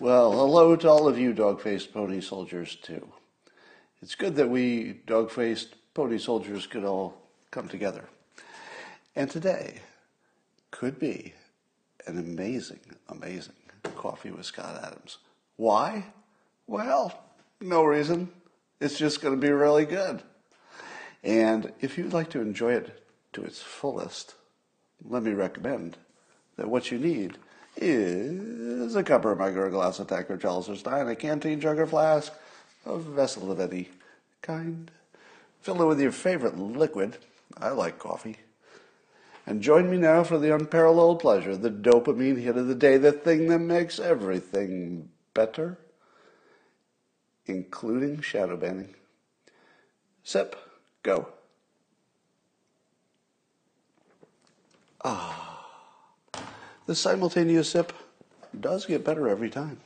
Well, hello to all of you dog-faced pony soldiers too. It's good that we dog-faced pony soldiers could all come together. And today could be an amazing, amazing coffee with Scott Adams. Why? Well, no reason. It's just going to be really good. And if you'd like to enjoy it to its fullest, let me recommend that what you need is a cup or mug or a glass of tack or chalice or stein, a canteen jug or flask, a vessel of any kind. Fill it with your favorite liquid. I like coffee. And join me now for the unparalleled pleasure, the dopamine hit of the day, the thing that makes everything better, including shadow banning. Sip, go. Ah, the simultaneous sip does get better every time.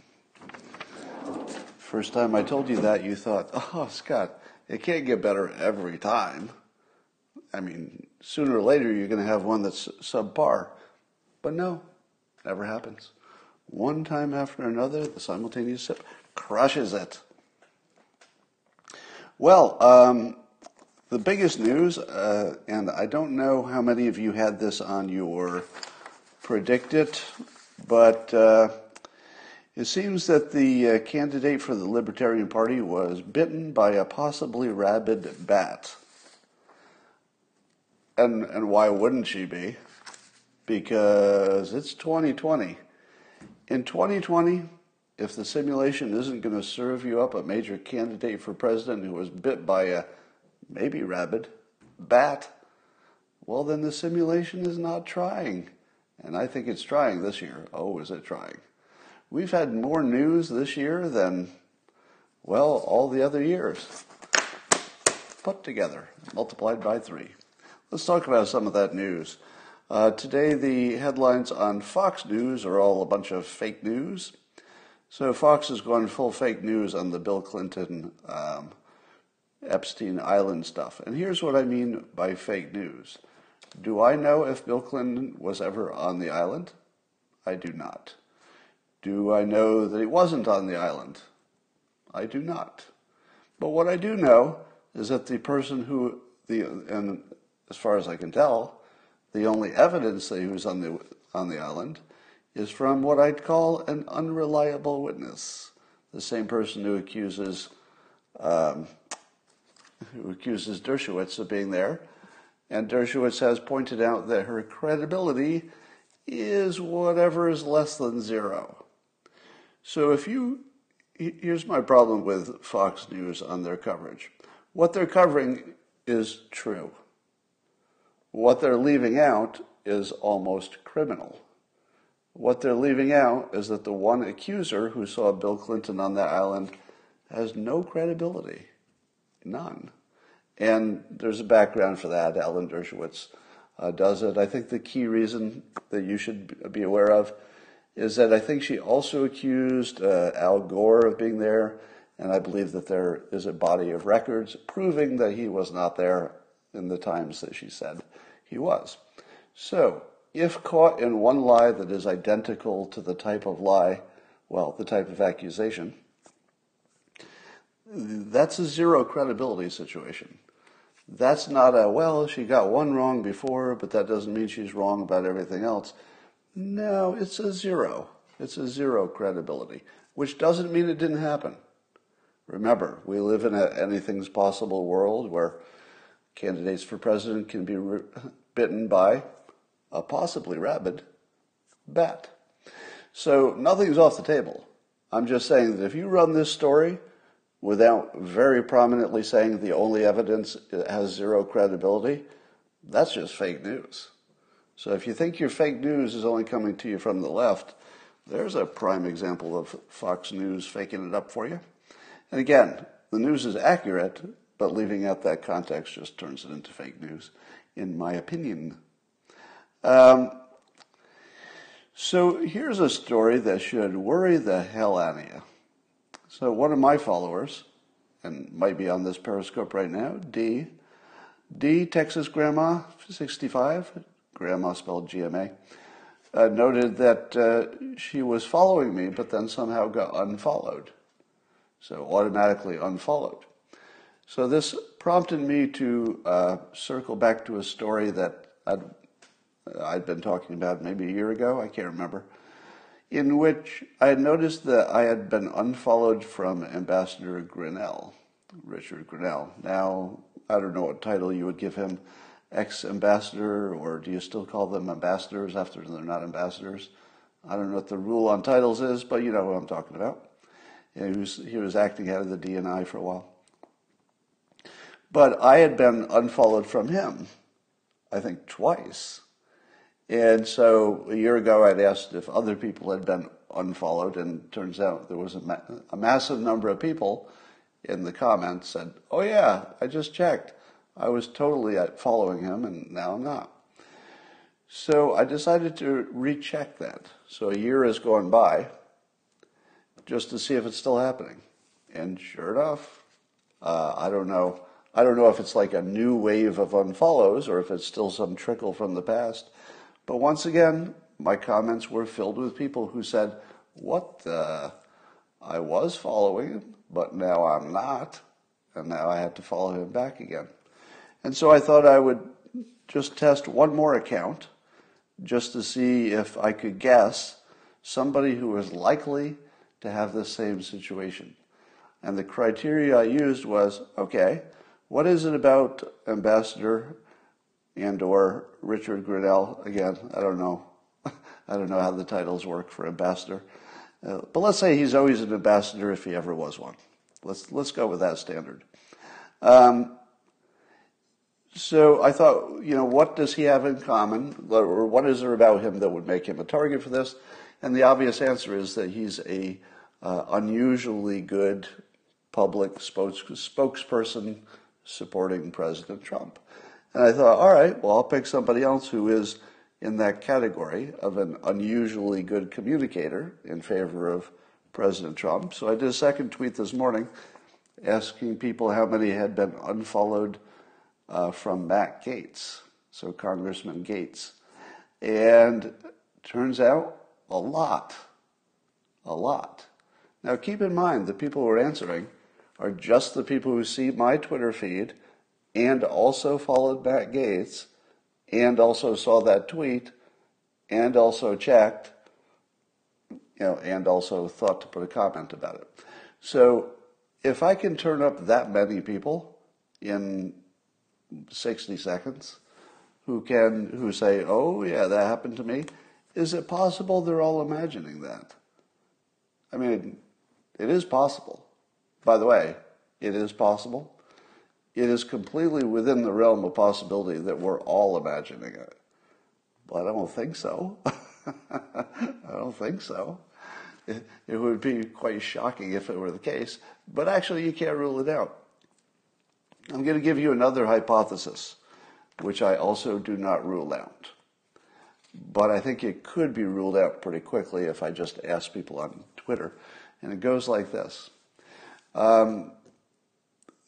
First time I told you that, you thought, oh, Scott, it can't get better every time. I mean, sooner or later you're going to have one that's subpar. But no, never happens. One time after another, the simultaneous sip crushes it. Well, um, the biggest news, uh, and I don't know how many of you had this on your PredictIt, but uh, it seems that the uh, candidate for the Libertarian Party was bitten by a possibly rabid bat. And, and why wouldn't she be? Because it's 2020. In 2020, if the simulation isn't going to serve you up a major candidate for president who was bit by a maybe rabid bat, well, then the simulation is not trying. And I think it's trying this year. Oh, is it trying? We've had more news this year than, well, all the other years put together, multiplied by three. Let's talk about some of that news. Uh, today, the headlines on Fox News are all a bunch of fake news. So, Fox has gone full fake news on the Bill Clinton um, Epstein Island stuff. And here's what I mean by fake news Do I know if Bill Clinton was ever on the island? I do not. Do I know that he wasn't on the island? I do not. But what I do know is that the person who the and as far as I can tell, the only evidence that he was on the on the island is from what I'd call an unreliable witness, the same person who accuses um, who accuses Dershowitz of being there, and Dershowitz has pointed out that her credibility is whatever is less than zero. So if you here's my problem with Fox News on their coverage. What they're covering is true. What they're leaving out is almost criminal. What they're leaving out is that the one accuser who saw Bill Clinton on that island has no credibility. None. And there's a background for that. Alan Dershowitz uh, does it. I think the key reason that you should be aware of is that I think she also accused uh, Al Gore of being there, and I believe that there is a body of records proving that he was not there in the times that she said he was. So, if caught in one lie that is identical to the type of lie, well, the type of accusation, that's a zero credibility situation. That's not a, well, she got one wrong before, but that doesn't mean she's wrong about everything else. No, it's a zero. It's a zero credibility, which doesn't mean it didn't happen. Remember, we live in an anything's possible world where candidates for president can be bitten by a possibly rabid bat. So nothing's off the table. I'm just saying that if you run this story without very prominently saying the only evidence has zero credibility, that's just fake news. So if you think your fake news is only coming to you from the left, there's a prime example of Fox News faking it up for you. And again, the news is accurate, but leaving out that context just turns it into fake news, in my opinion. Um, so here's a story that should worry the hell out of you. So one of my followers, and might be on this Periscope right now, D, D, Texas Grandma, 65, Grandma spelled GMA, uh, noted that uh, she was following me, but then somehow got unfollowed. So automatically unfollowed. So this prompted me to uh, circle back to a story that I'd, Uh, I'd been talking about maybe a year ago, I can't remember, in which I had noticed that I had been unfollowed from Ambassador Grenell, Richard Grenell. Now, I don't know what title you would give him, ex-ambassador, or do you still call them ambassadors after they're not ambassadors? I don't know what the rule on titles is, but you know who I'm talking about. he was, he was acting head of the DNI for a while. But I had been unfollowed from him, I think twice. And so a year ago, I'd asked if other people had been unfollowed, and turns out there was a, ma- a massive number of people in the comments said, "Oh yeah, I just checked. I was totally following him, and now I'm not." So I decided to recheck that. So a year has gone by, just to see if it's still happening, and sure enough, uh, I don't know I don't know if it's like a new wave of unfollows or if it's still some trickle from the past. But once again, my comments were filled with people who said, What the? I was following him, but now I'm not. And now I had to follow him back again. And so I thought I would just test one more account just to see if I could guess somebody who was likely to have the same situation. And the criteria I used was okay, what is it about Ambassador and or Richard Grenell. Again, I don't know. I don't know how the titles work for ambassador. Uh, but let's say he's always an ambassador if he ever was one. Let's, let's go with that standard. Um, so I thought, you know, what does he have in common? Or what is there about him that would make him a target for this? And the obvious answer is that he's a uh, unusually good public spokes- spokesperson supporting President Trump. And I thought, all right, well, I'll pick somebody else who is in that category of an unusually good communicator in favor of President Trump. So I did a second tweet this morning asking people how many had been unfollowed uh, from Matt Gaetz, so Congressman Gaetz. And turns out a lot. A lot. Now keep in mind the people who are answering are just the people who see my Twitter feed and also followed Matt Gaetz, and also saw that tweet and also checked, you know, and also thought to put a comment about it. So if I can turn up that many people in 60 seconds who can who say, "Oh yeah, that happened to me," is it possible they're all imagining that? I mean, it is possible. By the way, it is possible. It is completely within the realm of possibility that we're all imagining it. But I don't think so. I don't think so. It, it would be quite shocking if it were the case, but actually, you can't rule it out. I'm going to give you another hypothesis, which I also do not rule out. But I think it could be ruled out pretty quickly if I just ask people on Twitter. And it goes like this um,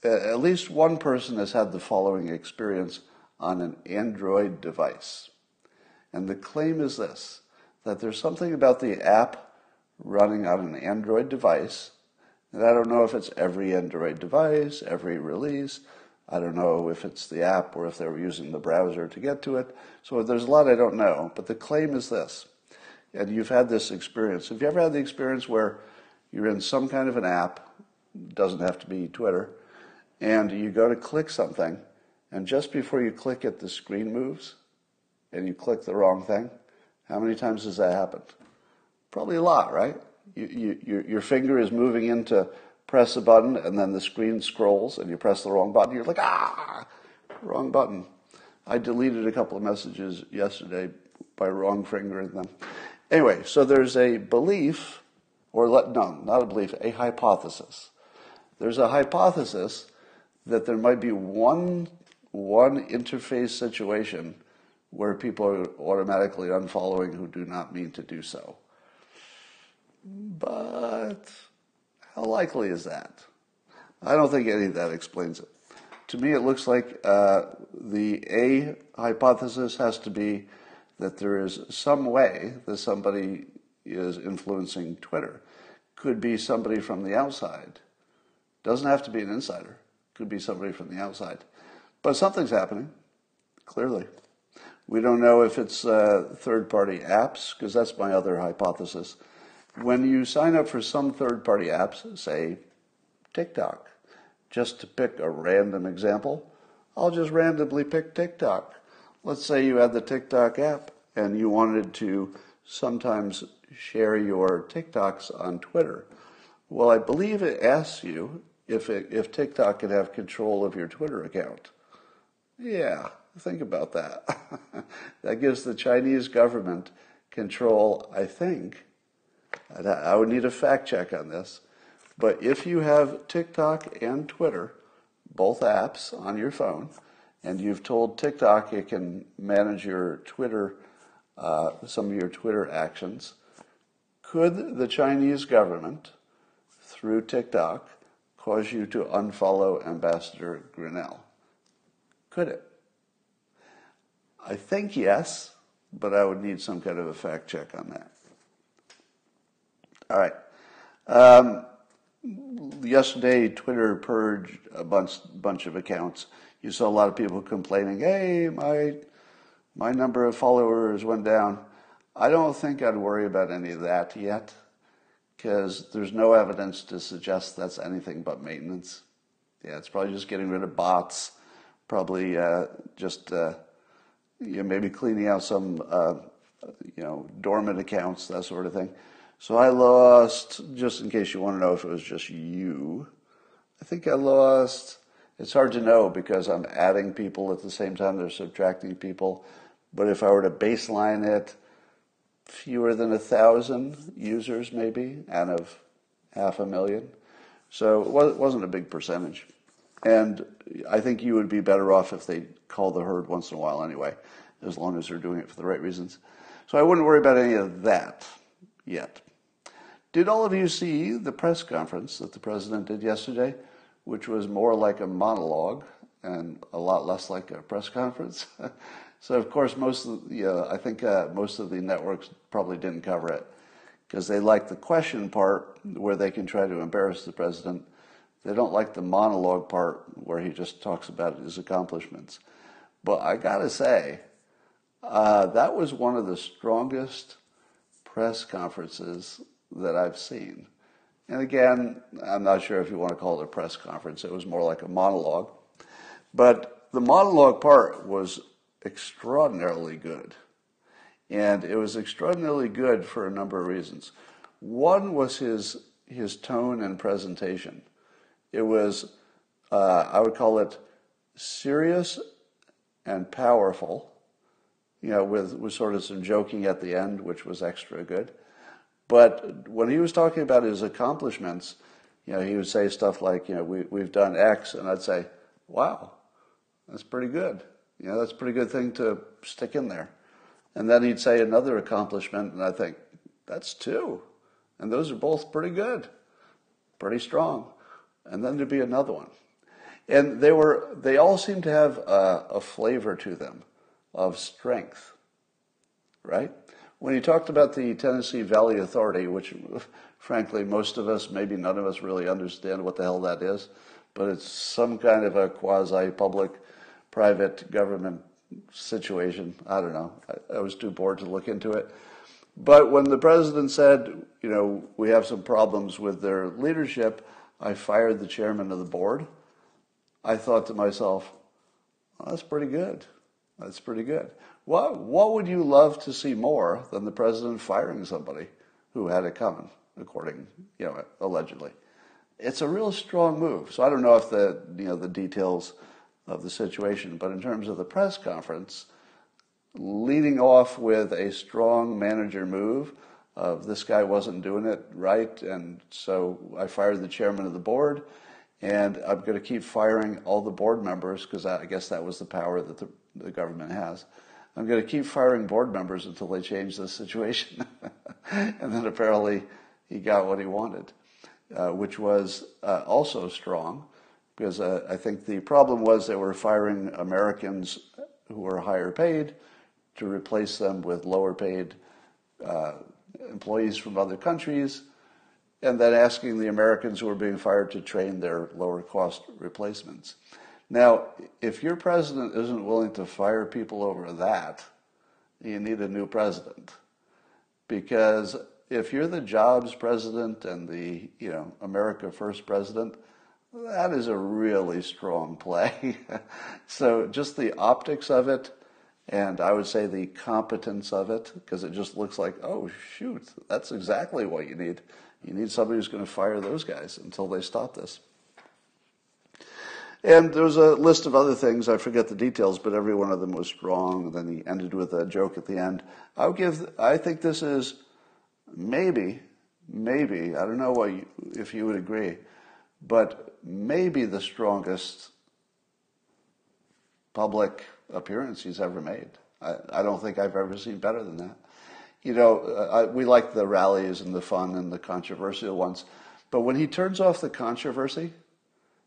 at least one person has had the following experience on an Android device. And the claim is this that there's something about the app running on an Android device. And I don't know if it's every Android device, every release. I don't know if it's the app or if they were using the browser to get to it. So there's a lot I don't know. But the claim is this. And you've had this experience. Have you ever had the experience where you're in some kind of an app doesn't have to be Twitter, and you go to click something, and just before you click it, the screen moves, and you click the wrong thing. How many times has that happened? Probably a lot, right? You, you, your, your finger is moving in to press a button, and then the screen scrolls, and you press the wrong button. You're like, ah, wrong button. I deleted a couple of messages yesterday by wrong fingering them. Anyway, so there's a belief, or let, no, not a belief, a hypothesis there's a hypothesis that there might be one, one interface situation where people are automatically unfollowing who do not mean to do so. But How likely is that? I don't think any of that explains it. To me, it looks like uh, the A hypothesis has to be that there is some way that somebody is influencing Twitter. Could be somebody from the outside. Doesn't have to be an insider. Could be somebody from the outside. But something's happening, clearly. We don't know if it's uh, third party apps, because that's my other hypothesis. When you sign up for some third party apps, say TikTok, just to pick a random example, I'll just randomly pick TikTok. Let's say you had the TikTok app and you wanted to sometimes share your TikToks on Twitter. Well, I believe it asks you if, it, if TikTok could have control of your Twitter account. Yeah, think about that. that gives the Chinese government control, I think. I would need a fact check on this. But if you have TikTok and Twitter, both apps on your phone, and you've told TikTok it can manage your Twitter, uh, some of your Twitter actions, could the Chinese government, through TikTok, cause you to unfollow Ambassador Grenell? Could it? I think yes, but I would need some kind of a fact check on that. All right. Um, yesterday, Twitter purged a bunch bunch of accounts. You saw a lot of people complaining, "Hey, my my number of followers went down." I don't think I'd worry about any of that yet, because there's no evidence to suggest that's anything but maintenance. Yeah, it's probably just getting rid of bots, probably uh, just uh, you know, maybe cleaning out some uh, you know dormant accounts, that sort of thing. So I lost, just in case you want to know if it was just you, I think I lost, it's hard to know because I'm adding people at the same time they're subtracting people. But if I were to baseline it, fewer than a thousand users maybe out of half a million. So it wasn't a big percentage. And I think you would be better off if they call the herd once in a while anyway, as long as they're doing it for the right reasons. So I wouldn't worry about any of that yet. Did all of you see the press conference that the president did yesterday, which was more like a monologue and a lot less like a press conference? so, of course, most of the, yeah, I think uh, most of the networks probably didn't cover it because they like the question part where they can try to embarrass the president. They don't like the monologue part where he just talks about his accomplishments. But I got to say, uh, that was one of the strongest press conferences that I've seen. And again, I'm not sure if you want to call it a press conference, it was more like a monologue. But the monologue part was extraordinarily good. And it was extraordinarily good for a number of reasons. One was his, his tone and presentation. It was, uh, I would call it serious and powerful, you know, with, with sort of some joking at the end, which was extra good. But when he was talking about his accomplishments, you know, he would say stuff like, you know, we, we've done X, and I'd say, wow, that's pretty good. You know, that's a pretty good thing to stick in there. And then he'd say another accomplishment, and I think, that's two. And those are both pretty good, pretty strong. And then there'd be another one. And they were, they all seemed to have a, a flavor to them of strength, right? When he talked about the Tennessee Valley Authority, which frankly most of us, maybe none of us really understand what the hell that is, but it's some kind of a quasi public private government situation. I don't know. I, I was too bored to look into it. But when the president said, you know, we have some problems with their leadership, I fired the chairman of the board. I thought to myself, well, that's pretty good. That's pretty good. What, what would you love to see more than the president firing somebody who had it coming, according, you know, allegedly? It's a real strong move. So I don't know if the, you know, the details of the situation, but in terms of the press conference, leading off with a strong manager move of this guy wasn't doing it right, and so I fired the chairman of the board, and I'm going to keep firing all the board members because I guess that was the power that the, the government has. I'm going to keep firing board members until they change the situation. and then apparently he got what he wanted. uh, which was uh, also strong because uh, I think the problem was they were firing Americans who were higher paid to replace them with lower paid uh, employees from other countries, and then asking the Americans who were being fired to train their lower cost replacements. Now, if your president isn't willing to fire people over that, you need a new president. Because if you're the jobs president and the, you know, America First president, that is a really strong play. so just the optics of it, and I would say the competence of it, because it just looks like, oh, shoot, that's exactly what you need. You need somebody who's going to fire those guys until they stop this. And there was a list of other things. I forget the details, but every one of them was strong. And then he ended with a joke at the end. I would give. I think this is maybe, maybe. I don't know you, if you would agree, but maybe the strongest public appearance he's ever made. I, I don't think I've ever seen better than that. You know, uh, I, we like the rallies and the fun and the controversial ones, but when he turns off the controversy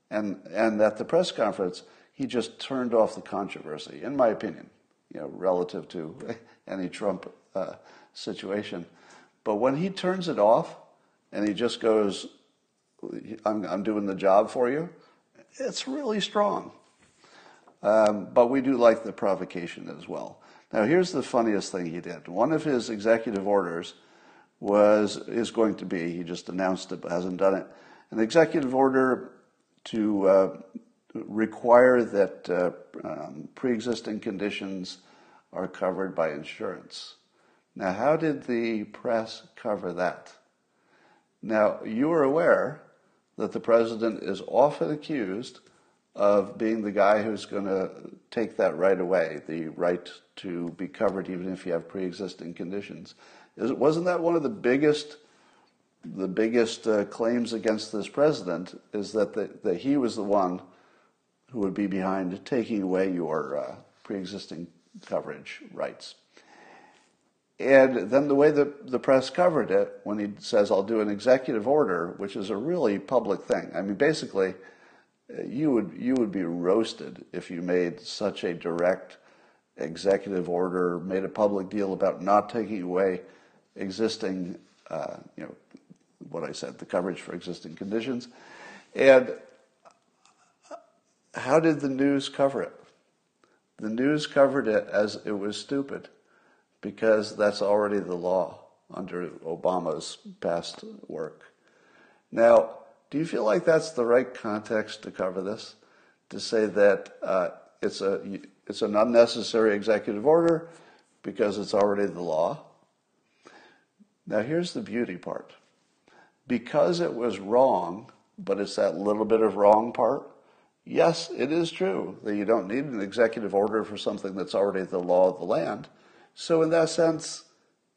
and, and at the press conference, he just turned off the controversy, in my opinion, you know, relative to any Trump uh, situation. But when he turns it off and he just goes, I'm, I'm doing the job for you, it's really strong. Um, but we do like the provocation as well. Now, here's the funniest thing he did. One of his executive orders was is going to be he just announced it but hasn't done it an executive order to uh, require that uh, um, pre-existing conditions are covered by insurance. Now, how did the press cover that? Now, you are aware that the president is often accused of being the guy who's going to take that right away, the right to be covered even if you have pre-existing conditions. Is, wasn't that one of the biggest the biggest uh, claims against this president is that, the, that he was the one who would be behind taking away your uh, pre-existing coverage rights. And then the way that the press covered it, when he says, I'll do an executive order, which is a really public thing. I mean, basically, you would, you would be roasted if you made such a direct executive order, made a public deal about not taking away existing, uh, you know, what I said, the coverage for existing conditions. And how did the news cover it? The news covered it as it was stupid because that's already the law under Obama's past work. Now, do you feel like that's the right context to cover this? To say that uh, it's a it's an unnecessary executive order because it's already the law? Now, here's the beauty part because it was wrong, but it's that little bit of wrong part. Yes, it is true that you don't need an executive order for something that's already the law of the land. So, in that sense,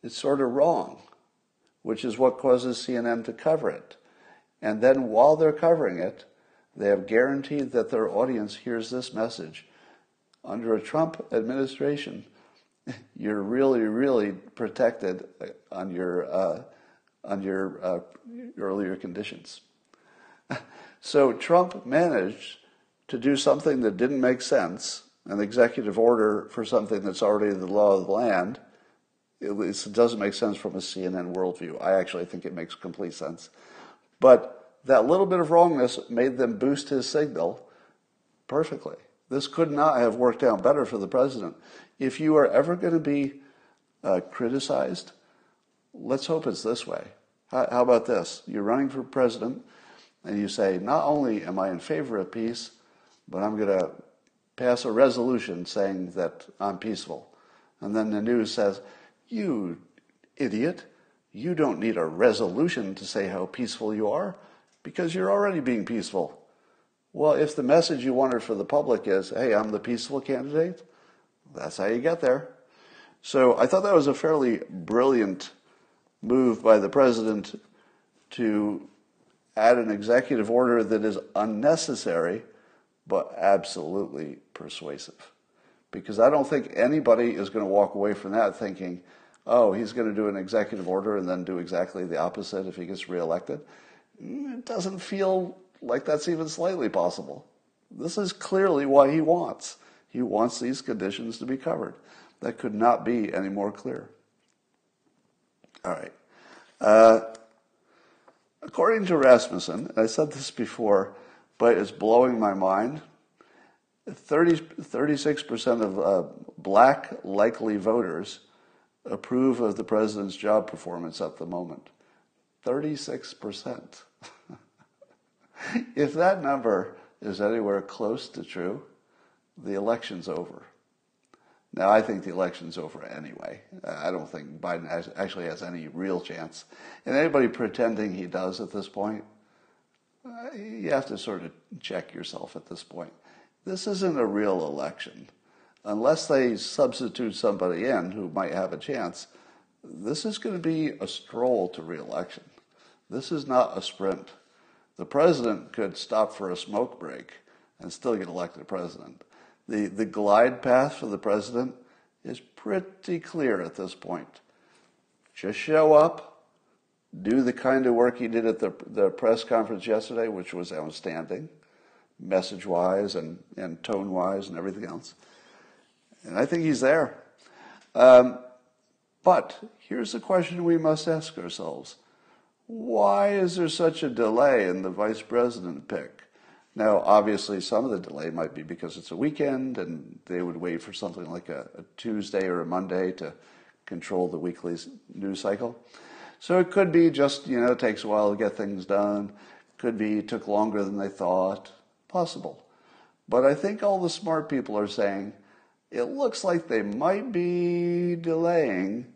it's sort of wrong, which is what causes CNN to cover it. And then while they're covering it, they have guaranteed that their audience hears this message. Under a Trump administration, you're really, really protected on your uh, on your uh, earlier conditions. so Trump managed to do something that didn't make sense, an executive order for something that's already the law of the land. Least it doesn't make sense from a CNN worldview. I actually think it makes complete sense. But that little bit of wrongness made them boost his signal perfectly. This could not have worked out better for the president. If you are ever going to be uh, criticized, let's hope it's this way. How, how about this? You're running for president, and you say, not only am I in favor of peace, but I'm going to pass a resolution saying that I'm peaceful. And then the news says, you idiot, you don't need a resolution to say how peaceful you are because you're already being peaceful. Well, if the message you wanted for the public is, hey, I'm the peaceful candidate, that's how you get there. So I thought that was a fairly brilliant move by the president to add an executive order that is unnecessary but absolutely persuasive. Because I don't think anybody is going to walk away from that thinking, oh, he's going to do an executive order and then do exactly the opposite if he gets reelected. It doesn't feel like that's even slightly possible. This is clearly what he wants. He wants these conditions to be covered. That could not be any more clear. All right. Uh, according to Rasmussen, I said this before, but it's blowing my mind. 30, 36% of uh, black likely voters approve of the president's job performance at the moment. 36%. if that number is anywhere close to true, the election's over. Now, I think the election's over anyway. I don't think Biden actually has any real chance. And anybody pretending he does at this point, uh, you have to sort of check yourself at this point. This isn't a real election. Unless they substitute somebody in who might have a chance, this is going to be a stroll to reelection. This is not a sprint. The president could stop for a smoke break and still get elected president. The, the glide path for the president is pretty clear at this point. Just show up, do the kind of work he did at the, the press conference yesterday, which was outstanding, message wise and, and tone wise and everything else. And I think he's there. Um, but here's the question we must ask ourselves why is there such a delay in the vice president pick? Now, obviously, some of the delay might be because it's a weekend and they would wait for something like a, a Tuesday or a Monday to control the weekly news cycle. So it could be just, you know, it takes a while to get things done. Could be it took longer than they thought. Possible. But I think all the smart people are saying it looks like they might be delaying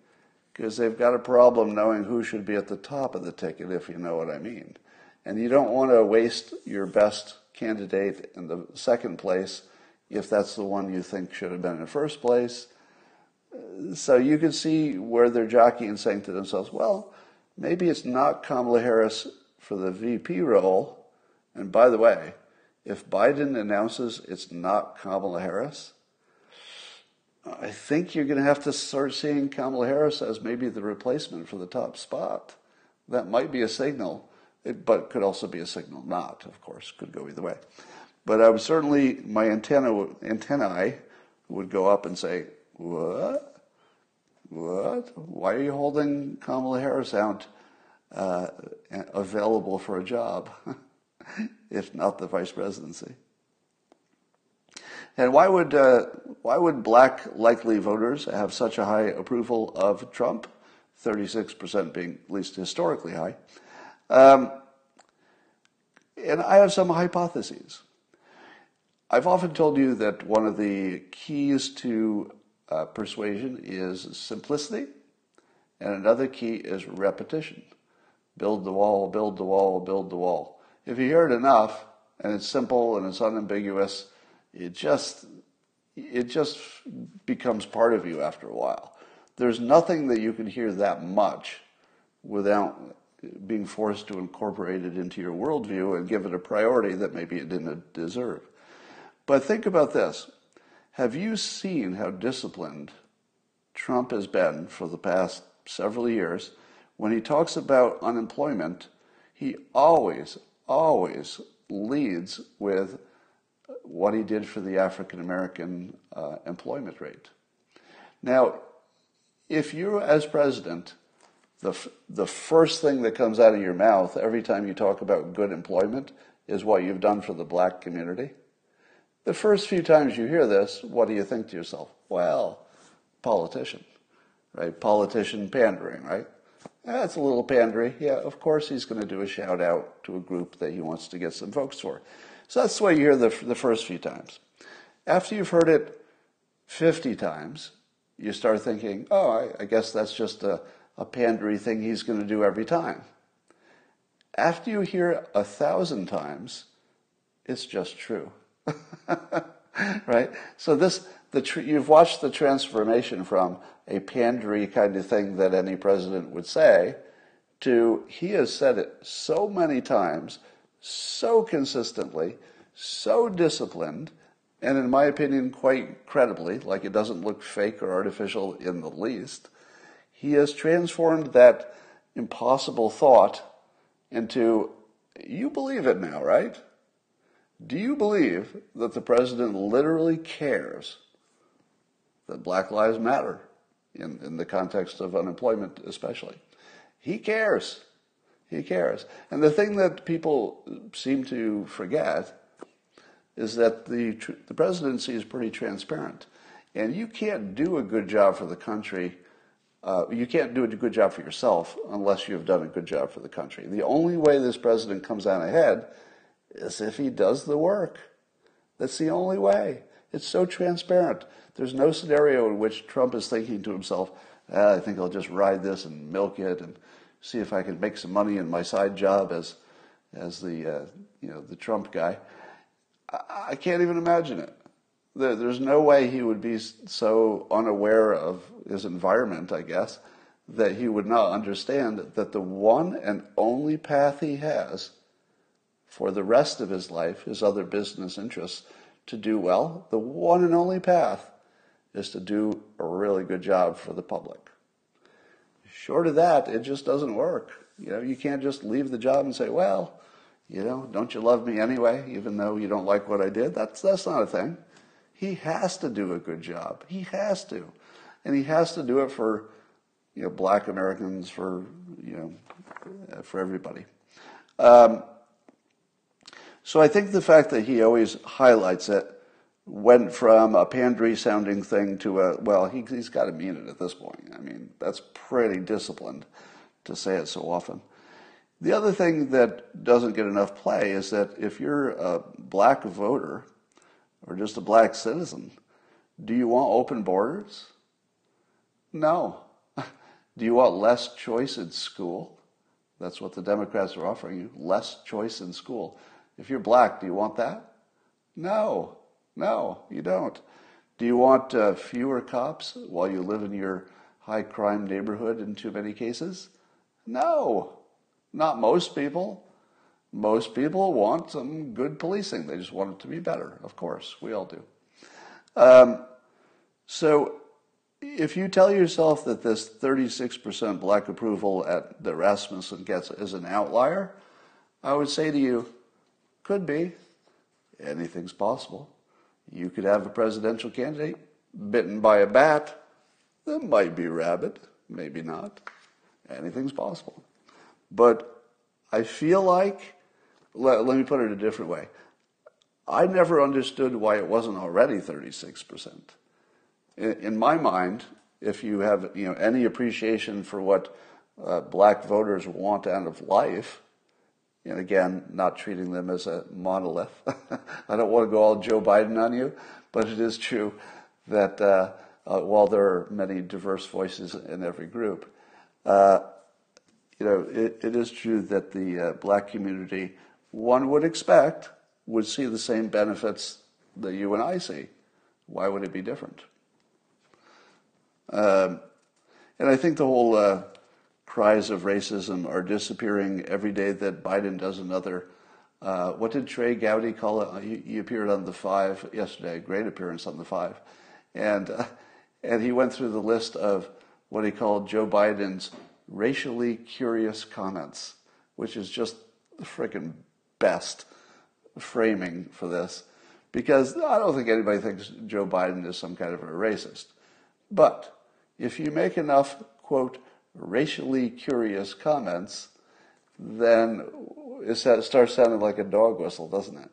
because they've got a problem knowing who should be at the top of the ticket, if you know what I mean. And you don't want to waste your best candidate in the second place if that's the one you think should have been in the first place. So you can see where they're jockeying, and saying to themselves, well, maybe it's not Kamala Harris for the VP role. And by the way, if Biden announces it's not Kamala Harris, I think you're going to have to start seeing Kamala Harris as maybe the replacement for the top spot. That might be a signal but could also be a signal not, of course, could go either way. But I would certainly, my antenna, antennae would go up and say, what? What? Why are you holding Kamala Harris out uh, available for a job, if not the vice presidency? And why would, uh, why would black likely voters have such a high approval of Trump? 36% being at least historically high. Um, and I have some hypotheses. I've often told you that one of the keys to uh, persuasion is simplicity, and another key is repetition. Build the wall, build the wall, build the wall. If you hear it enough, and it's simple and it's unambiguous, it just it just becomes part of you after a while. There's nothing that you can hear that much without being forced to incorporate it into your worldview and give it a priority that maybe it didn't deserve. But think about this. Have you seen how disciplined Trump has been for the past several years? When he talks about unemployment, he always, always leads with what he did for the African American uh, employment rate. Now, if you, as president, the, the first thing that comes out of your mouth every time you talk about good employment is what you've done for the black community. The first few times you hear this, what do you think to yourself? Well, politician, right? Politician pandering, right? That's a little pandery. Yeah, of course he's going to do a shout out to a group that he wants to get some votes for. So that's the way you hear the, the first few times. After you've heard it 50 times, you start thinking, oh, I, I guess that's just a, a pandery thing he's going to do every time. After you hear it a thousand times, it's just true. right? So this, the tr- you've watched the transformation from a pandery kind of thing that any president would say to he has said it so many times, so consistently, so disciplined, and in my opinion, quite credibly, like it doesn't look fake or artificial in the least, he has transformed that impossible thought into you believe it now, right? Do you believe that the president literally cares that Black Lives Matter in, in the context of unemployment, especially? He cares. He cares. And the thing that people seem to forget is that the, the presidency is pretty transparent. And you can't do a good job for the country. Uh, you can't do a good job for yourself unless you've done a good job for the country. The only way this president comes out ahead is if he does the work. That's the only way. It's so transparent. There's no scenario in which Trump is thinking to himself, ah, I think I'll just ride this and milk it and see if I can make some money in my side job as, as the, uh, you know, the Trump guy. I, I can't even imagine it. There, there's no way he would be so unaware of his environment, I guess, that he would not understand that the one and only path he has for the rest of his life, his other business interests, to do well, the one and only path is to do a really good job for the public. Short of that, it just doesn't work. You know, you can't just leave the job and say, well, you know, don't you love me anyway, even though you don't like what I did? That's, that's not a thing. He has to do a good job. He has to. And he has to do it for, you know, black Americans, for, you know, for everybody. Um, so I think the fact that he always highlights it went from a pandery sounding thing to a, well, he, he's got to mean it at this point. I mean, that's pretty disciplined to say it so often. The other thing that doesn't get enough play is that if you're a black voter or just a black citizen, do you want open borders? No. Do you want less choice in school? That's what the Democrats are offering you less choice in school. If you're black, do you want that? No, no, you don't. Do you want uh, fewer cops while you live in your high crime neighborhood in too many cases? No, not most people. Most people want some good policing. They just want it to be better. Of course, we all do. Um, so if you tell yourself that this 36% black approval at the Rasmussen gets is an outlier, I would say to you, could be. Anything's possible. You could have a presidential candidate bitten by a bat. That might be rabid, maybe not. Anything's possible. But I feel like, let, let me put it a different way. I never understood why it wasn't already 36%. In, in my mind, if you have you know, any appreciation for what uh, black voters want out of life, and again, not treating them as a monolith. I don't want to go all Joe Biden on you, but it is true that uh, uh, while there are many diverse voices in every group, uh, you know, it, it is true that the uh, black community, one would expect, would see the same benefits that you and I see. Why would it be different? Um, and I think the whole uh, cries of racism are disappearing every day that Biden does another. Uh, what did Trey Gowdy call it? He, he, appeared on the Five yesterday. Great appearance on the Five, and uh, and he went through the list of what he called Joe Biden's racially curious comments, which is just the freaking best framing for this, because I don't think anybody thinks Joe Biden is some kind of a racist, but if you make enough quote racially curious comments, then it starts sounding like a dog whistle, doesn't it?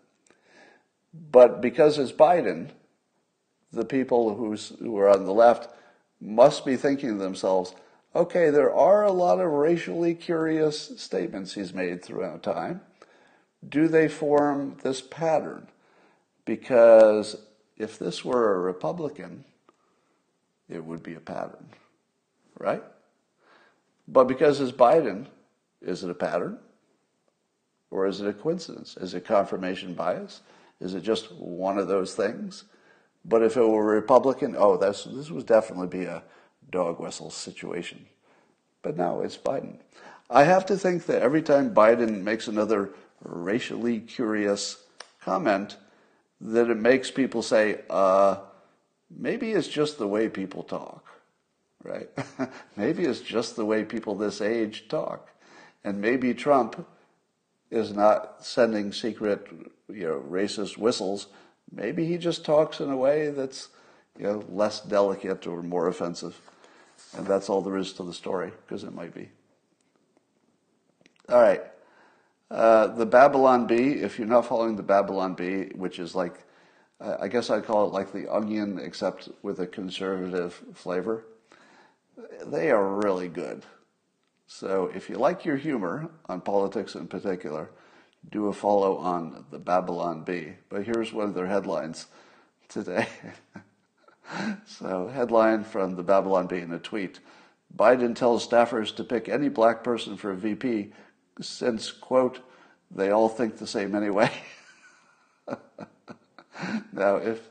But because it's Biden, the people who are on the left must be thinking to themselves, okay, there are a lot of racially curious statements he's made throughout time. Do they form this pattern? Because if this were a Republican, it would be a pattern, right? But because it's Biden, is it a pattern? Or is it a coincidence? Is it confirmation bias? Is it just one of those things? But if it were Republican, oh, this would definitely be a dog whistle situation. But no, it's Biden. I have to think that every time Biden makes another racially curious comment, that it makes people say, uh, maybe it's just the way people talk right? maybe it's just the way people this age talk. And maybe Trump is not sending secret, you know, racist whistles. Maybe he just talks in a way that's, you know, less delicate or more offensive. And that's all there is to the story, because it might be. All right. Uh, the Babylon Bee, if you're not following the Babylon Bee, which is like, I guess I'd call it like the onion, except with a conservative flavor, they are really good. So if you like your humor on politics in particular, do a follow on the Babylon Bee. But here's one of their headlines today. so, headline from the Babylon Bee in a tweet Biden tells staffers to pick any black person for a VP since, quote, they all think the same anyway. now, if,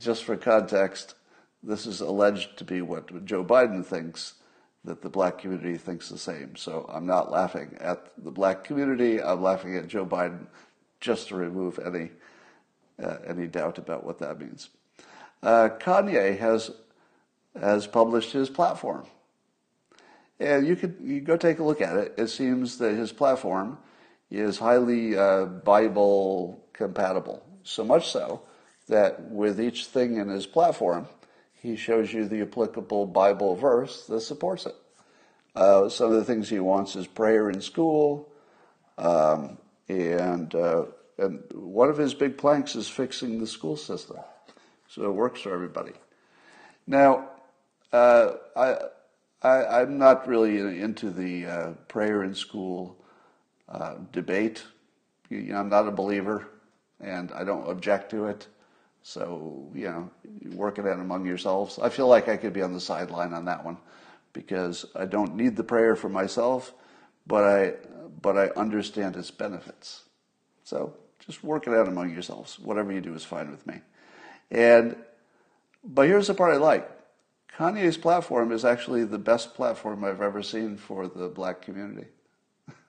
just for context, this is alleged to be what Joe Biden thinks, that the black community thinks the same. So I'm not laughing at the black community, I'm laughing at Joe Biden just to remove any, uh, any doubt about what that means. Uh, Kanye has, has published his platform. And you could you go take a look at it. It seems that his platform is highly uh, Bible compatible. So much so that with each thing in his platform, he shows you the applicable Bible verse that supports it. Uh, some of the things he wants is prayer in school, um, and, uh, and one of his big planks is fixing the school system, so it works for everybody. Now, uh, I I, am not really into the uh, prayer in school uh, debate. You know, I'm not a believer, and I don't object to it. So, you know, work it out among yourselves. I feel like I could be on the sideline on that one because I don't need the prayer for myself, but I, but I understand its benefits. So just work it out among yourselves. Whatever you do is fine with me. And, but here's the part I like. Kanye's platform is actually the best platform I've ever seen for the black community.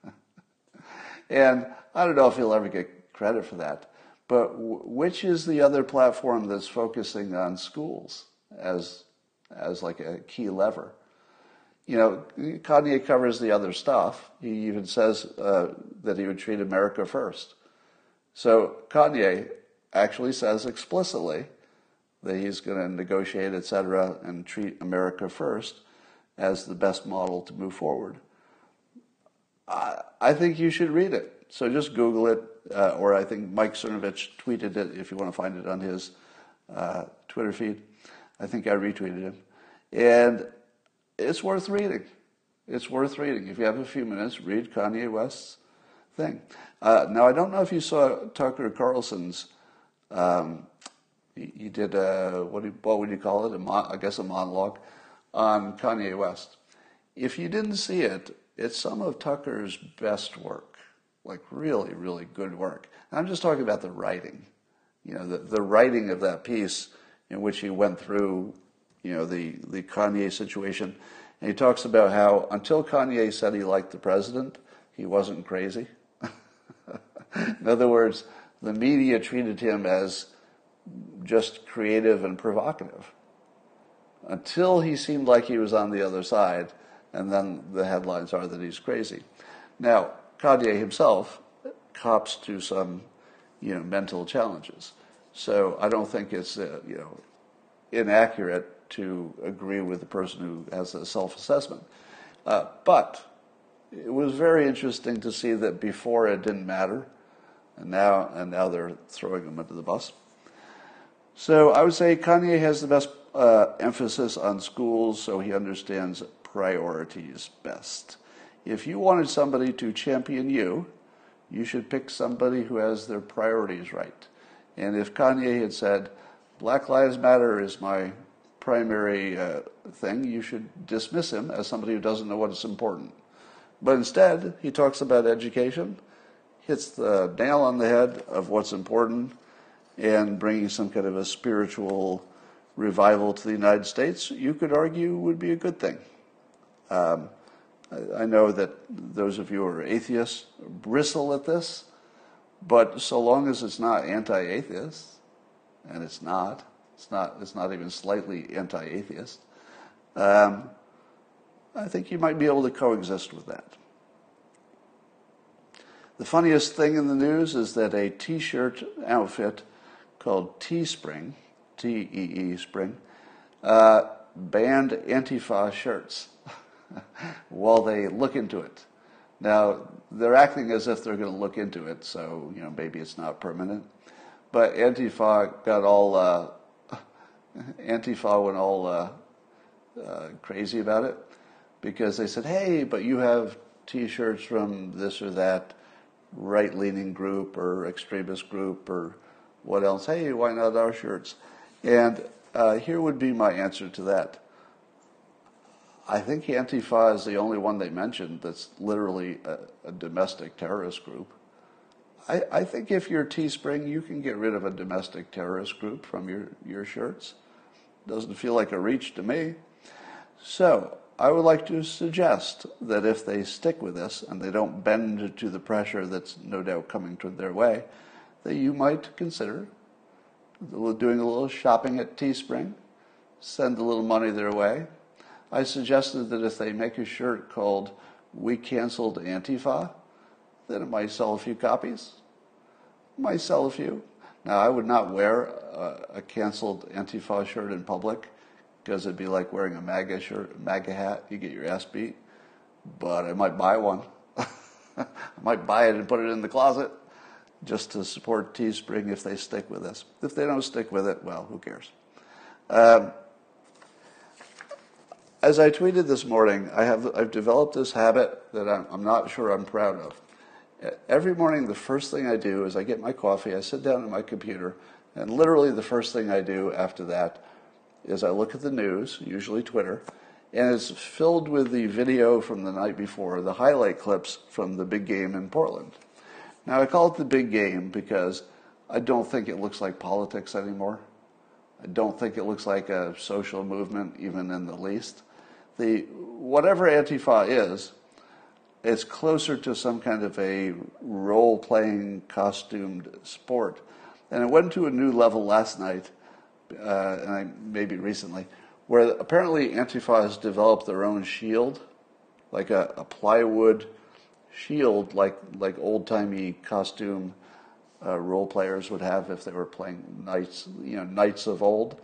and I don't know if he'll ever get credit for that, but which is the other platform that's focusing on schools as, as like a key lever? You know, Kanye covers the other stuff. He even says uh, that he would treat America first. So Kanye actually says explicitly that he's going to negotiate, et cetera, and treat America first as the best model to move forward. I, I think you should read it. So just Google it, uh, or I think Mike Cernovich tweeted it if you want to find it on his uh, Twitter feed. I think I retweeted him. And it's worth reading. It's worth reading. If you have a few minutes, read Kanye West's thing. Uh, now, I don't know if you saw Tucker Carlson's um, he, did a, what, do, what would you call it? I guess a monologue on Kanye West. If you didn't see it, it's some of Tucker's best work, like really, really good work. And I'm just talking about the writing, you know, the, the writing of that piece in which he went through, you know, the, the Kanye situation. And he talks about how until Kanye said he liked the president, he wasn't crazy. in other words, the media treated him as just creative and provocative until he seemed like he was on the other side, and then the headlines are that he's crazy. Now, Kanye himself cops to some, you know, mental challenges. So I don't think it's, uh, you know, inaccurate to agree with the person who has a self-assessment. Uh, but it was very interesting to see that before it didn't matter, and now and now they're throwing him under the bus. So I would say Kanye has the best uh, emphasis on schools, so he understands priorities best. If you wanted somebody to champion you, you should pick somebody who has their priorities right. And if Kanye had said, Black Lives Matter is my primary uh, thing, you should dismiss him as somebody who doesn't know what is important. But instead, he talks about education, hits the nail on the head of what's important, and bringing some kind of a spiritual revival to the United States, you could argue would be a good thing. Um, I, know that those of you who are atheists bristle at this, but so long as it's not anti-atheist, and it's not, it's not, it's not even slightly anti-atheist, um, I think you might be able to coexist with that. The funniest thing in the news is that a t shirt outfit called Teespring, T E E Spring, uh, banned Antifa shirts while they look into it. Now, they're acting as if they're going to look into it, so, you know, maybe it's not permanent. But Antifa got all, uh, Antifa went all uh, uh, crazy about it because they said, hey, but you have t shirts from this or that right leaning group or extremist group or what else? Hey, why not our shirts? And uh, here would be my answer to that. I think Antifa is the only one they mentioned that's literally a, a domestic terrorist group. I, I, think if you're Teespring, you can get rid of a domestic terrorist group from your, your shirts. Doesn't feel like a reach to me. So I would like to suggest that if they stick with this and they don't bend to the pressure that's no doubt coming to their way, that you might consider doing a little shopping at Teespring, send a little money their way. I suggested that if they make a shirt called We Canceled Antifa, then it might sell a few copies. Might sell a few. Now, I would not wear a, a canceled Antifa shirt in public because it'd be like wearing a MAGA shirt, MAGA hat. You get your ass beat. But I might buy one. I might buy it and put it in the closet just to support Teespring if they stick with this. If they don't stick with it, well, who cares? Um, as I tweeted this morning, I have I've developed this habit that I'm, I'm not sure I'm proud of. Every morning, the first thing I do is I get my coffee, I sit down at my computer, and literally the first thing I do after that is I look at the news, usually Twitter, and it's filled with the video from the night before, the highlight clips from the big game in Portland. Now, I call it the big game because I don't think it looks like politics anymore. I don't think it looks like a social movement, even in the least. The whatever Antifa is, it's closer to some kind of a role-playing, costumed sport, and it went to a new level last night, uh, and I, maybe recently, where apparently Antifa has developed their own shield, like a, a plywood shield like like old timey costume uh, role players would have if they were playing knights, you know, knights of old.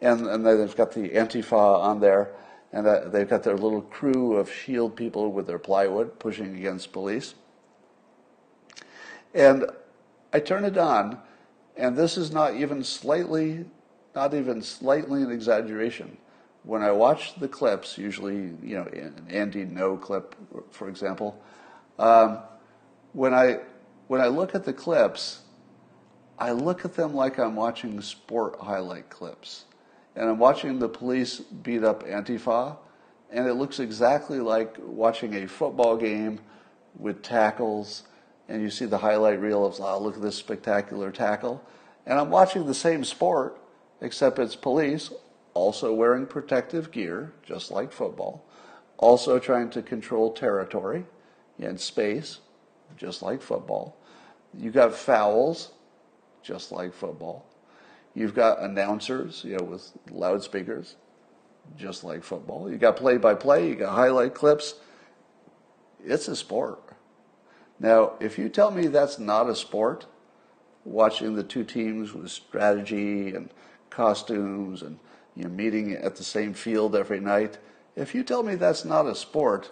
And and they've got the Antifa on there, and they've got their little crew of shield people with their plywood pushing against police. And I turn it on, and this is not even slightly, not even slightly an exaggeration. When I watch the clips, usually, you know, an Andy Ngo clip, for example, um, when I when I look at the clips, I look at them like I'm watching sport highlight clips, and I'm watching the police beat up Antifa, and it looks exactly like watching a football game with tackles, and you see the highlight reel of, oh, look at this spectacular tackle, and I'm watching the same sport, except it's police also wearing protective gear, just like football, also trying to control territory in space, just like football. You got fouls, just like football. You've got announcers, you know, with loudspeakers, just like football. You got play by play, you got highlight clips. It's a sport. Now, if you tell me that's not a sport, watching the two teams with strategy and costumes and you meeting at the same field every night, if you tell me that's not a sport,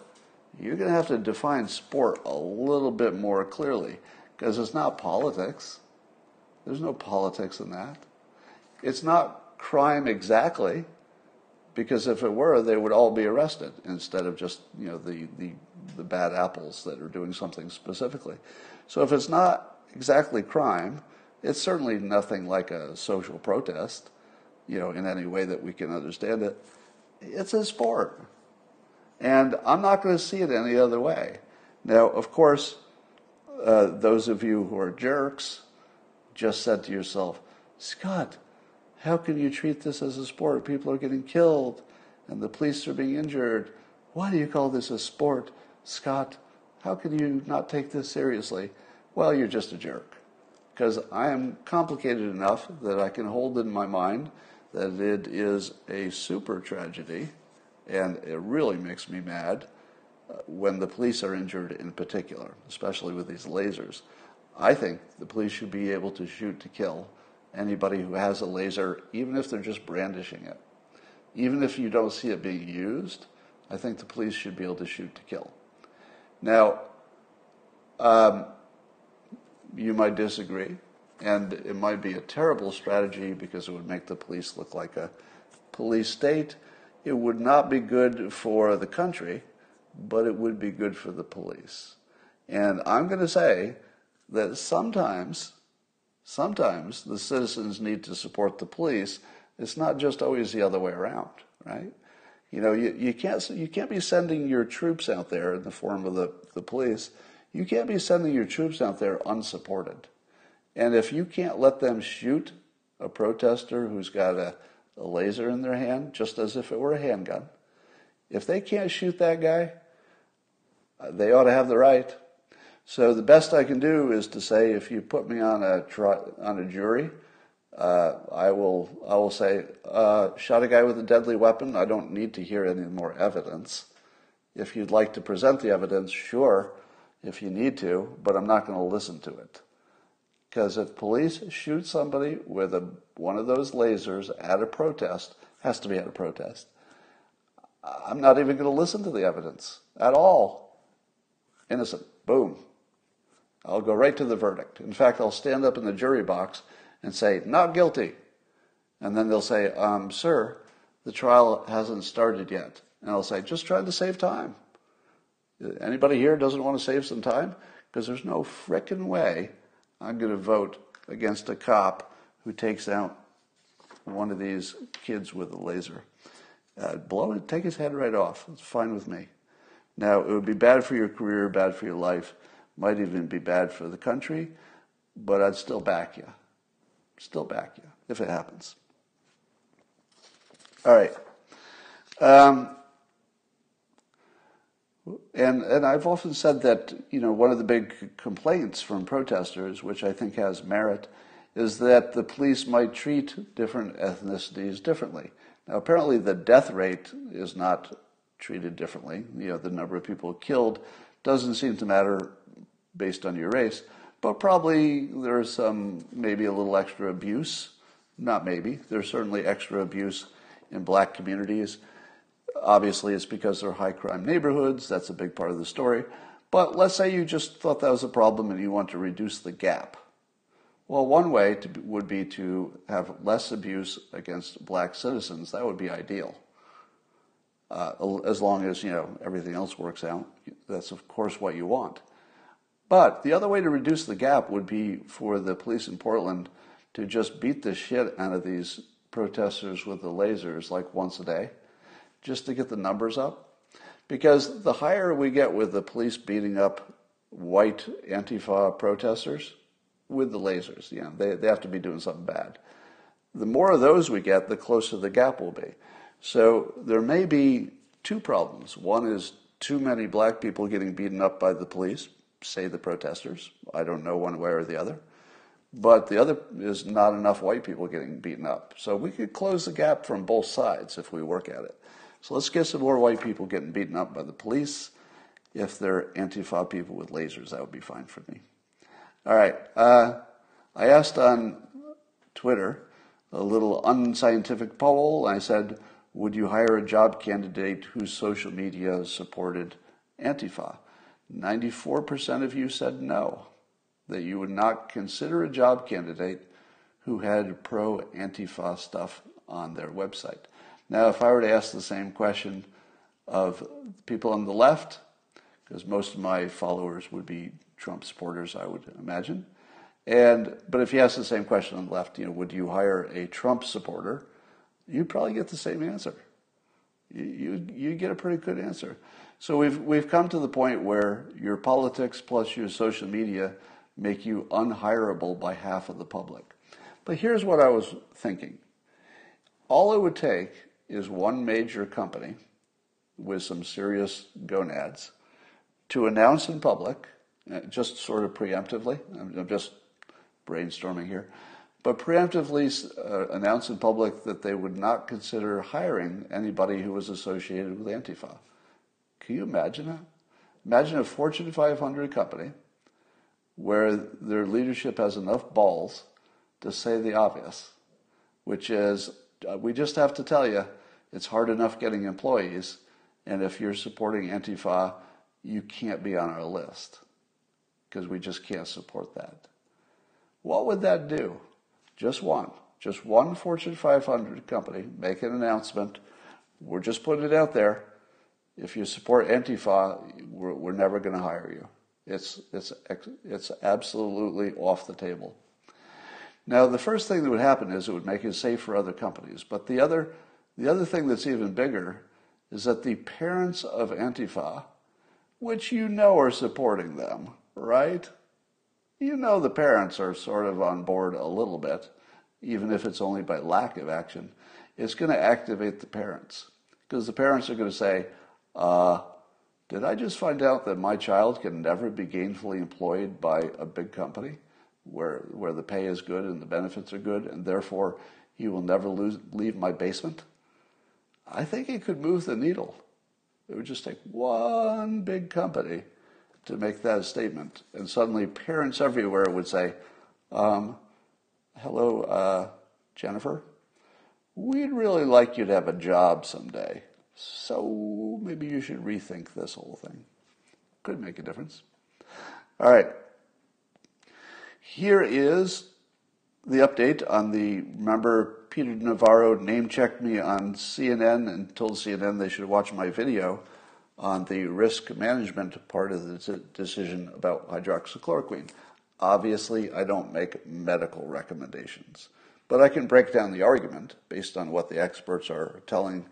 you're going to have to define sport a little bit more clearly because it's not politics. There's no politics in that. It's not crime exactly because if it were, they would all be arrested instead of just you know the, the, the bad apples that are doing something specifically. So if it's not exactly crime, it's certainly nothing like a social protest, you know, in any way that we can understand it. It's a sport. And I'm not going to see it any other way. Now, of course, uh, those of you who are jerks just said to yourself, Scott, how can you treat this as a sport? People are getting killed and the police are being injured. Why do you call this a sport? Scott, how can you not take this seriously? Well, you're just a jerk. Because I am complicated enough that I can hold in my mind that it is a super tragedy and it really makes me mad uh, when the police are injured in particular, especially with these lasers. I think the police should be able to shoot to kill anybody who has a laser, even if they're just brandishing it. Even if you don't see it being used, I think the police should be able to shoot to kill. Now, um, you might disagree, and it might be a terrible strategy because it would make the police look like a police state. It would not be good for the country, but it would be good for the police. And I'm going to say that sometimes, sometimes the citizens need to support the police. It's not just always the other way around, right? You know, you, you can't you can't be sending your troops out there in the form of the, the police. You can't be sending your troops out there unsupported. And if you can't let them shoot a protester who's got a, a laser in their hand, just as if it were a handgun, if they can't shoot that guy, uh, they ought to have the right. So the best I can do is to say, if you put me on a on a jury, uh, I will I will say uh, shot a guy with a deadly weapon. I don't need to hear any more evidence. If you'd like to present the evidence, sure, if you need to, but I'm not going to listen to it. Because if police shoot somebody with a, one of those lasers at a protest, has to be at a protest, I'm not even going to listen to the evidence at all. Innocent. Boom. I'll go right to the verdict. In fact, I'll stand up in the jury box and say, not guilty. And then they'll say, um, sir, the trial hasn't started yet. And I'll say, just trying to save time. Anybody here doesn't want to save some time? Because there's no frickin' way I'm going to vote against a cop who takes out one of these kids with a laser. Uh, blow it, take his head right off. It's fine with me. Now, it would be bad for your career, bad for your life, might even be bad for the country, but I'd still back you. Still back you if it happens. All right. Um, and and I've often said that you know one of the big complaints from protesters, which I think has merit, is that the police might treat different ethnicities differently. Now, apparently, the death rate is not treated differently. You know, the number of people killed doesn't seem to matter based on your race, but probably there's some maybe a little extra abuse. Not maybe. There's certainly extra abuse in black communities. Obviously, it's because they're high crime neighborhoods. That's a big part of the story. But let's say you just thought that was a problem and you want to reduce the gap. Well, one way to, would be to have less abuse against black citizens. That would be ideal. Uh, as long as you know everything else works out, that's of course what you want. But the other way to reduce the gap would be for the police in Portland to just beat the shit out of these protesters with the lasers like once a day, just to get the numbers up. Because the higher we get with the police beating up white Antifa protesters with the lasers, you know, they, they have to be doing something bad. The more of those we get, the closer the gap will be. So there may be two problems. One is too many black people getting beaten up by the police say the protesters. I don't know one way or the other. But the other is not enough white people getting beaten up. So we could close the gap from both sides if we work at it. So let's get some more white people getting beaten up by the police. If they're Antifa people with lasers, that would be fine for me. All right. Uh, I asked on Twitter a little unscientific poll. I said, Would you hire a job candidate whose social media supported Antifa? 94% of you said no, that you would not consider a job candidate who had pro Antifa stuff on their website. Now, if I were to ask the same question of people on the left, because most of my followers would be Trump supporters, I would imagine. And but if you ask the same question on the left, you know, would you hire a Trump supporter? You'd probably get the same answer. You you, you get a pretty good answer. So we've, we've come to the point where your politics plus your social media make you unhireable by half of the public. But here's what I was thinking. All it would take is one major company with some serious gonads to announce in public, uh, just sort of preemptively, I'm just brainstorming here, but preemptively uh, announce in public that they would not consider hiring anybody who was associated with Antifa. Can you imagine that? Imagine a Fortune 500 company where their leadership has enough balls to say the obvious, which is uh, we just have to tell you it's hard enough getting employees, and if you're supporting Antifa, you can't be on our list because we just can't support that. What would that do? Just one. Just one Fortune 500 company make an announcement. We're just putting it out there. If you support Antifa, we're, we're never going to hire you. It's, it's, it's absolutely off the table. Now, the first thing that would happen is it would make it safe for other companies. But the other, the other thing that's even bigger is that the parents of Antifa, which you know are supporting them, right? You know the parents are sort of on board a little bit, even if it's only by lack of action. It's going to activate the parents because the parents are going to say, uh, did I just find out that my child can never be gainfully employed by a big company where, where the pay is good and the benefits are good, and therefore he will never lose, leave my basement? I think it could move the needle. It would just take one big company to make that statement. And suddenly, parents everywhere would say, um, Hello, uh, Jennifer. We'd really like you to have a job someday. So maybe you should rethink this whole thing. Could make a difference. All right. Here is the update on the. Remember, Peter Navarro name checked me on CNN and told CNN they should watch my video on the risk management part of the decision about hydroxychloroquine. Obviously, I don't make medical recommendations, but I can break down the argument based on what the experts are telling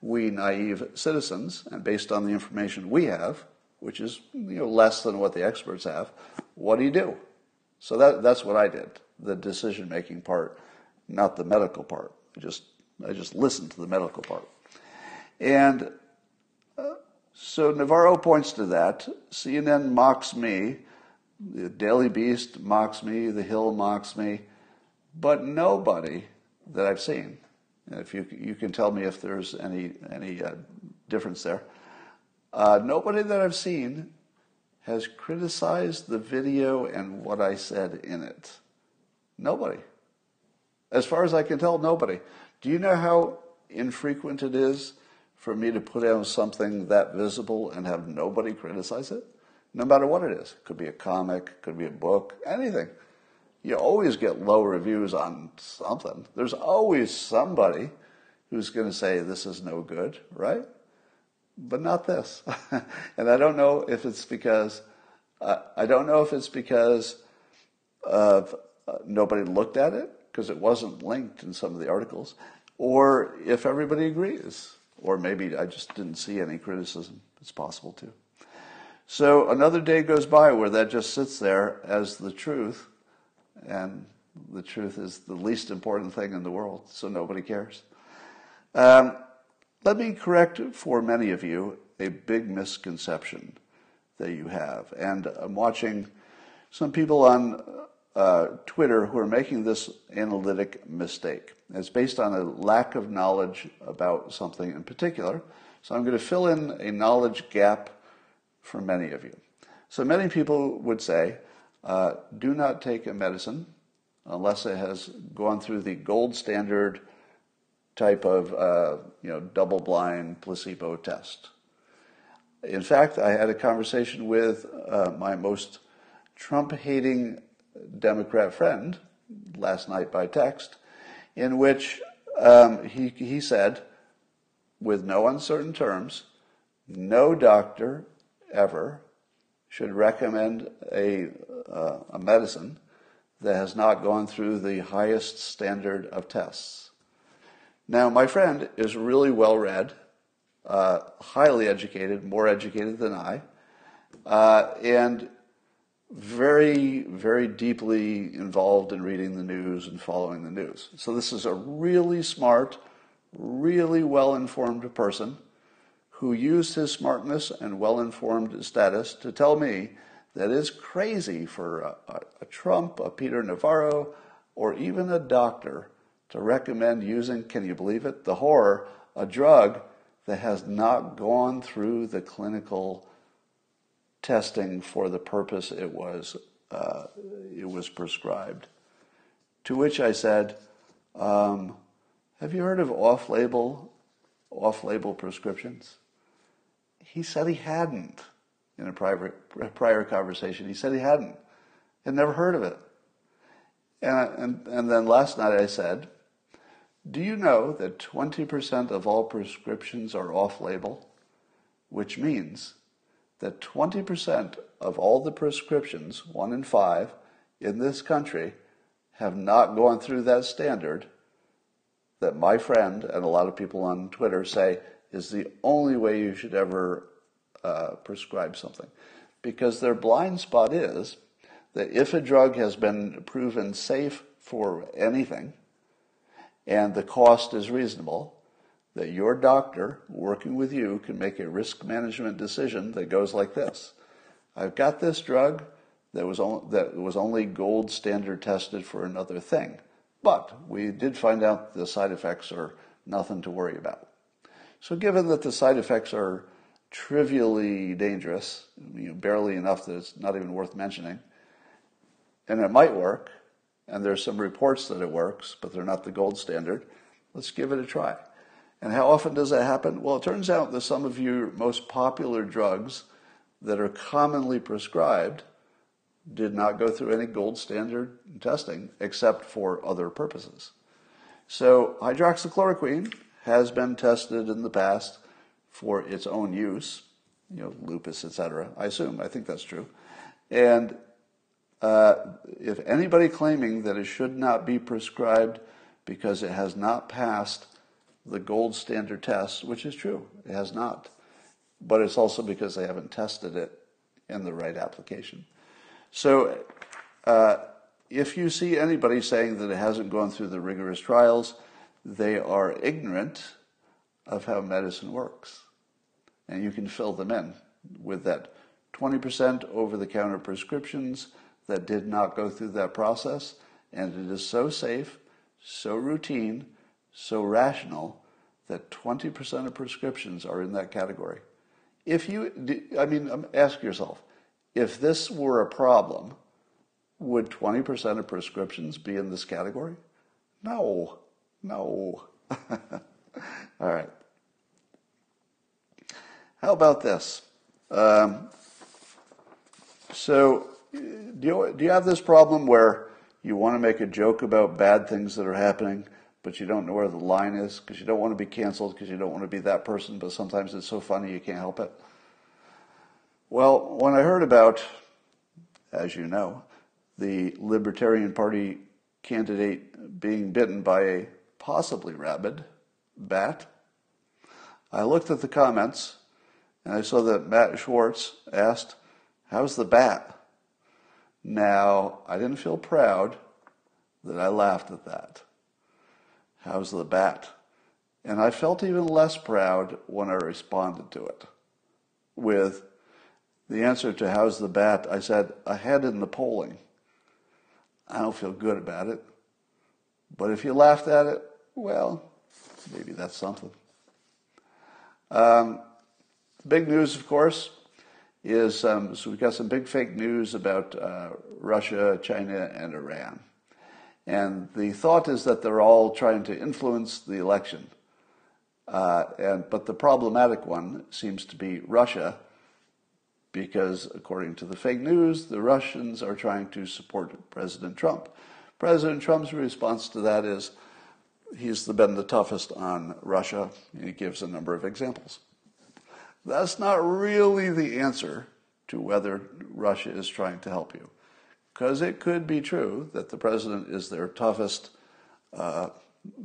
we naive citizens, and based on the information we have, which is you know less than what the experts have, what do you do? So that that's what I did. The decision making part, not the medical part. I just I just listened to the medical part, and uh, so Navarro points to that. CNN mocks me. The Daily Beast mocks me. The Hill mocks me. But nobody that I've seen, if you, you can tell me if there's any, any uh, difference there, uh, nobody that I've seen has criticized the video and what I said in it. Nobody. As far as I can tell, nobody. Do you know how infrequent it is for me to put out something that visible and have nobody criticize it, no matter what it is. It could be a comic, could be a book, anything. You always get low reviews on something. There's always somebody who's going to say this is no good, right? But not this. and I don't know if it's because uh, I don't know if it's because of uh, nobody looked at it because it wasn't linked in some of the articles, or if everybody agrees or maybe I just didn't see any criticism. It's possible too. So another day goes by where that just sits there as the truth, and the truth is the least important thing in the world, so nobody cares. Um, let me correct for many of you a big misconception that you have. And I'm watching some people on uh, Twitter who are making this analytic mistake. It's based on a lack of knowledge about something in particular. So I'm going to fill in a knowledge gap for many of you. So many people would say, uh, do not take a medicine unless it has gone through the gold standard type of uh, you know double-blind placebo test. In fact, I had a conversation with uh, my most Trump-hating Democrat friend last night by text, in which um, he, he said, with no uncertain terms, no doctor ever should recommend a, uh, a medicine that has not gone through the highest standard of tests. Now, my friend is really well read, uh, highly educated, more educated than I, uh, and very, very deeply involved in reading the news and following the news. So this is a really smart, really well-informed person who used his smartness and well-informed status to tell me that it's crazy for a, a, Trump, a Peter Navarro, or even a doctor to recommend using, can you believe it, the horror, a drug that has not gone through the clinical testing for the purpose it was uh, it was prescribed. To which I said, um, "Have you heard of off-label off-label prescriptions?" He said he hadn't in a prior, prior conversation. He said he hadn't, had never heard of it. And, and, and then last night I said, Do you know that 20% of all prescriptions are off label? Which means that 20% of all the prescriptions, one in five, in this country have not gone through that standard that my friend and a lot of people on Twitter say is the only way you should ever uh, prescribe something. Because their blind spot is that if a drug has been proven safe for anything and the cost is reasonable, that your doctor working with you can make a risk management decision that goes like this. I've got this drug that was, on, that was only gold standard tested for another thing, but we did find out the side effects are nothing to worry about. So given that the side effects are trivially dangerous, you know, barely enough that it's not even worth mentioning, and it might work, and there's some reports that it works, but they're not the gold standard. Let's give it a try. And how often does that happen? Well, it turns out that some of your most popular drugs that are commonly prescribed did not go through any gold standard testing except for other purposes. So hydroxychloroquine has been tested in the past for its own use, you know, lupus, etc. I assume, I think that's true. And uh, if anybody claiming that it should not be prescribed because it has not passed the gold standard test, which is true, it has not, but it's also because they haven't tested it in the right application. So, uh, if you see anybody saying that it hasn't gone through the rigorous trials, they are ignorant of how medicine works. And you can fill them in with that 20% over the counter prescriptions that did not go through that process, and it is so safe, so routine, so rational that 20% of prescriptions are in that category. If you, I mean, um, ask yourself, if this were a problem, would 20% of prescriptions be in this category? No, no. All right. How about this? Um, so, do you, do you have this problem where you want to make a joke about bad things that are happening, but you don't know where the line is because you don't want to be canceled because you don't want to be that person, but sometimes it's so funny you can't help it? Well, when I heard about, as you know, the Libertarian Party candidate being bitten by a possibly rabid bat, I looked at the comments and I saw that Matt Schwartz asked, How's the bat? Now, I didn't feel proud that I laughed at that. How's the bat? And I felt even less proud when I responded to it with the answer to how's the bat. I said, ahead in the polling. I don't feel good about it. But if you laughed at it, well, maybe that's something. Um, big news, of course, is um, so we've got some big fake news about uh, Russia, China, and Iran. And the thought is that they're all trying to influence the election. Uh, and, but the problematic one seems to be Russia, because according to the fake news, the Russians are trying to support President Trump. President Trump's response to that is he's been the toughest on Russia. He gives a number of examples. That's not really the answer to whether Russia is trying to help you. Because it could be true that the president is their toughest, uh,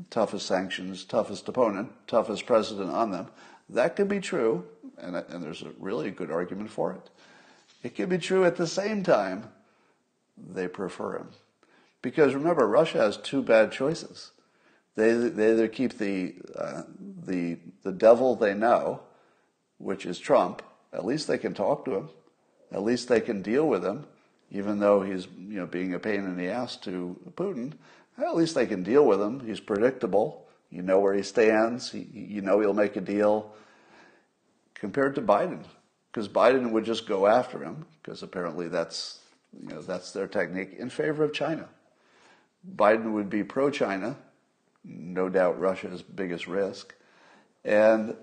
toughest sanctions, toughest opponent, toughest president on them. That could be true, and, and there's a really good argument for it. It could be true at the same time they prefer him. Because remember, Russia has two bad choices. They, they either keep the, uh, the, the devil they know, which is Trump, at least they can talk to him. At least they can deal with him, even though he's you know being a pain in the ass to Putin. At least they can deal with him. He's predictable. You know where he stands. He, you know he'll make a deal. Compared to Biden, because Biden would just go after him, because apparently that's you know that's their technique in favor of China. Biden would be pro-China, no doubt Russia's biggest risk, and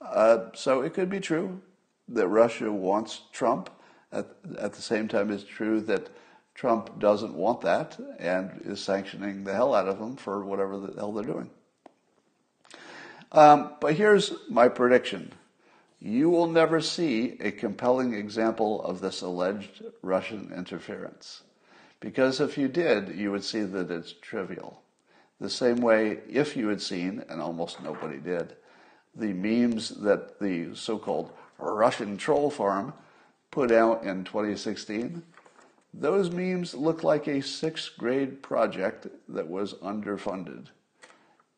uh, so it could be true that Russia wants Trump. At, at the same time, it's true that Trump doesn't want that and is sanctioning the hell out of them for whatever the hell they're doing. Um, but here's my prediction. You will never see a compelling example of this alleged Russian interference. Because if you did, you would see that it's trivial. The same way, if you had seen, and almost nobody did, the memes that the so called Russian troll farm put out in 2016, those memes look like a sixth grade project that was underfunded.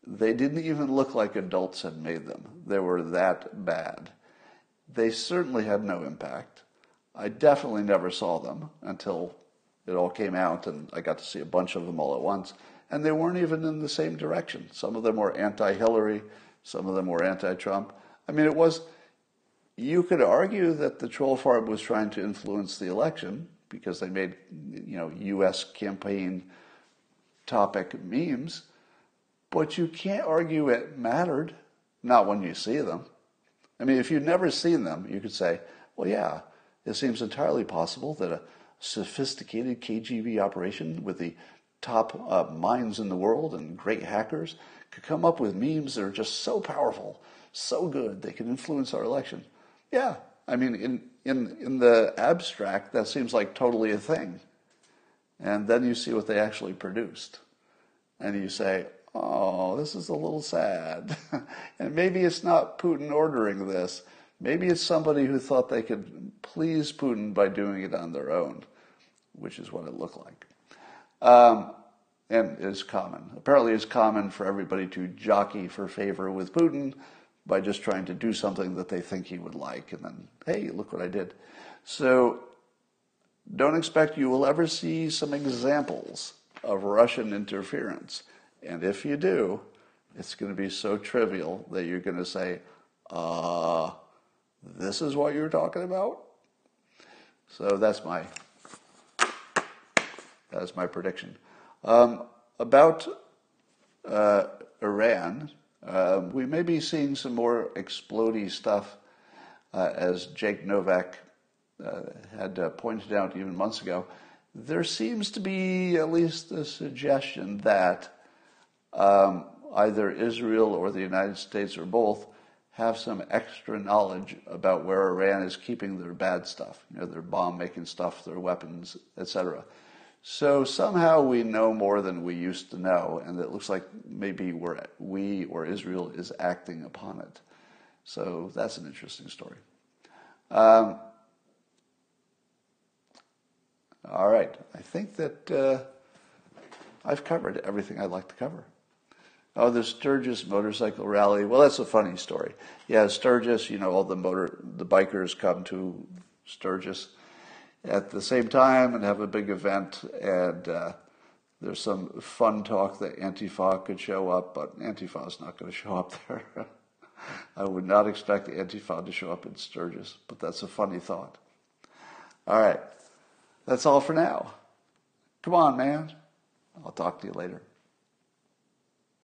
They didn't even look like adults had made them. They were that bad. They certainly had no impact. I definitely never saw them until it all came out and I got to see a bunch of them all at once. And they weren't even in the same direction. Some of them were anti Hillary, some of them were anti Trump. I mean, it was, you could argue that the troll farm was trying to influence the election because they made, you know, U.S. campaign topic memes. But you can't argue it mattered, not when you see them. I mean, if you'd never seen them, you could say, well, yeah, it seems entirely possible that a sophisticated KGB operation with the top uh, minds in the world and great hackers could come up with memes that are just so powerful, so good, they can influence our election. Yeah, I mean, in, in, in the abstract, that seems like totally a thing. And then you see what they actually produced. And you say, oh, this is a little sad. and maybe it's not Putin ordering this. Maybe it's somebody who thought they could please Putin by doing it on their own, which is what it looked like. Um, and is common. Apparently, it's common for everybody to jockey for favor with Putin by just trying to do something that they think he would like, and then, hey, look what I did. So, don't expect you will ever see some examples of Russian interference. And if you do, it's going to be so trivial that you're going to say, uh, this is what you're talking about? So that's my that's my prediction. Um, about uh, Iran, uh, we may be seeing some more explody stuff, uh, as Jake Novak uh, had uh, pointed out even months ago. There seems to be at least a suggestion that um, either Israel or the United States or both have some extra knowledge about where Iran is keeping their bad stuff, you know, their bomb making stuff, their weapons, etc. So somehow we know more than we used to know, and it looks like maybe we're, we or Israel is acting upon it. So that's an interesting story. Um, all right, I think that uh, I've covered everything I'd like to cover. Oh, the Sturgis motorcycle rally. Well, that's a funny story. Yeah, Sturgis. You know, all the motor, the bikers come to Sturgis at the same time and have a big event. And uh, there's some fun talk that Antifa could show up, but Antifa is not going to show up there. I would not expect Antifa to show up in Sturgis, but that's a funny thought. All right, that's all for now. Come on, man. I'll talk to you later.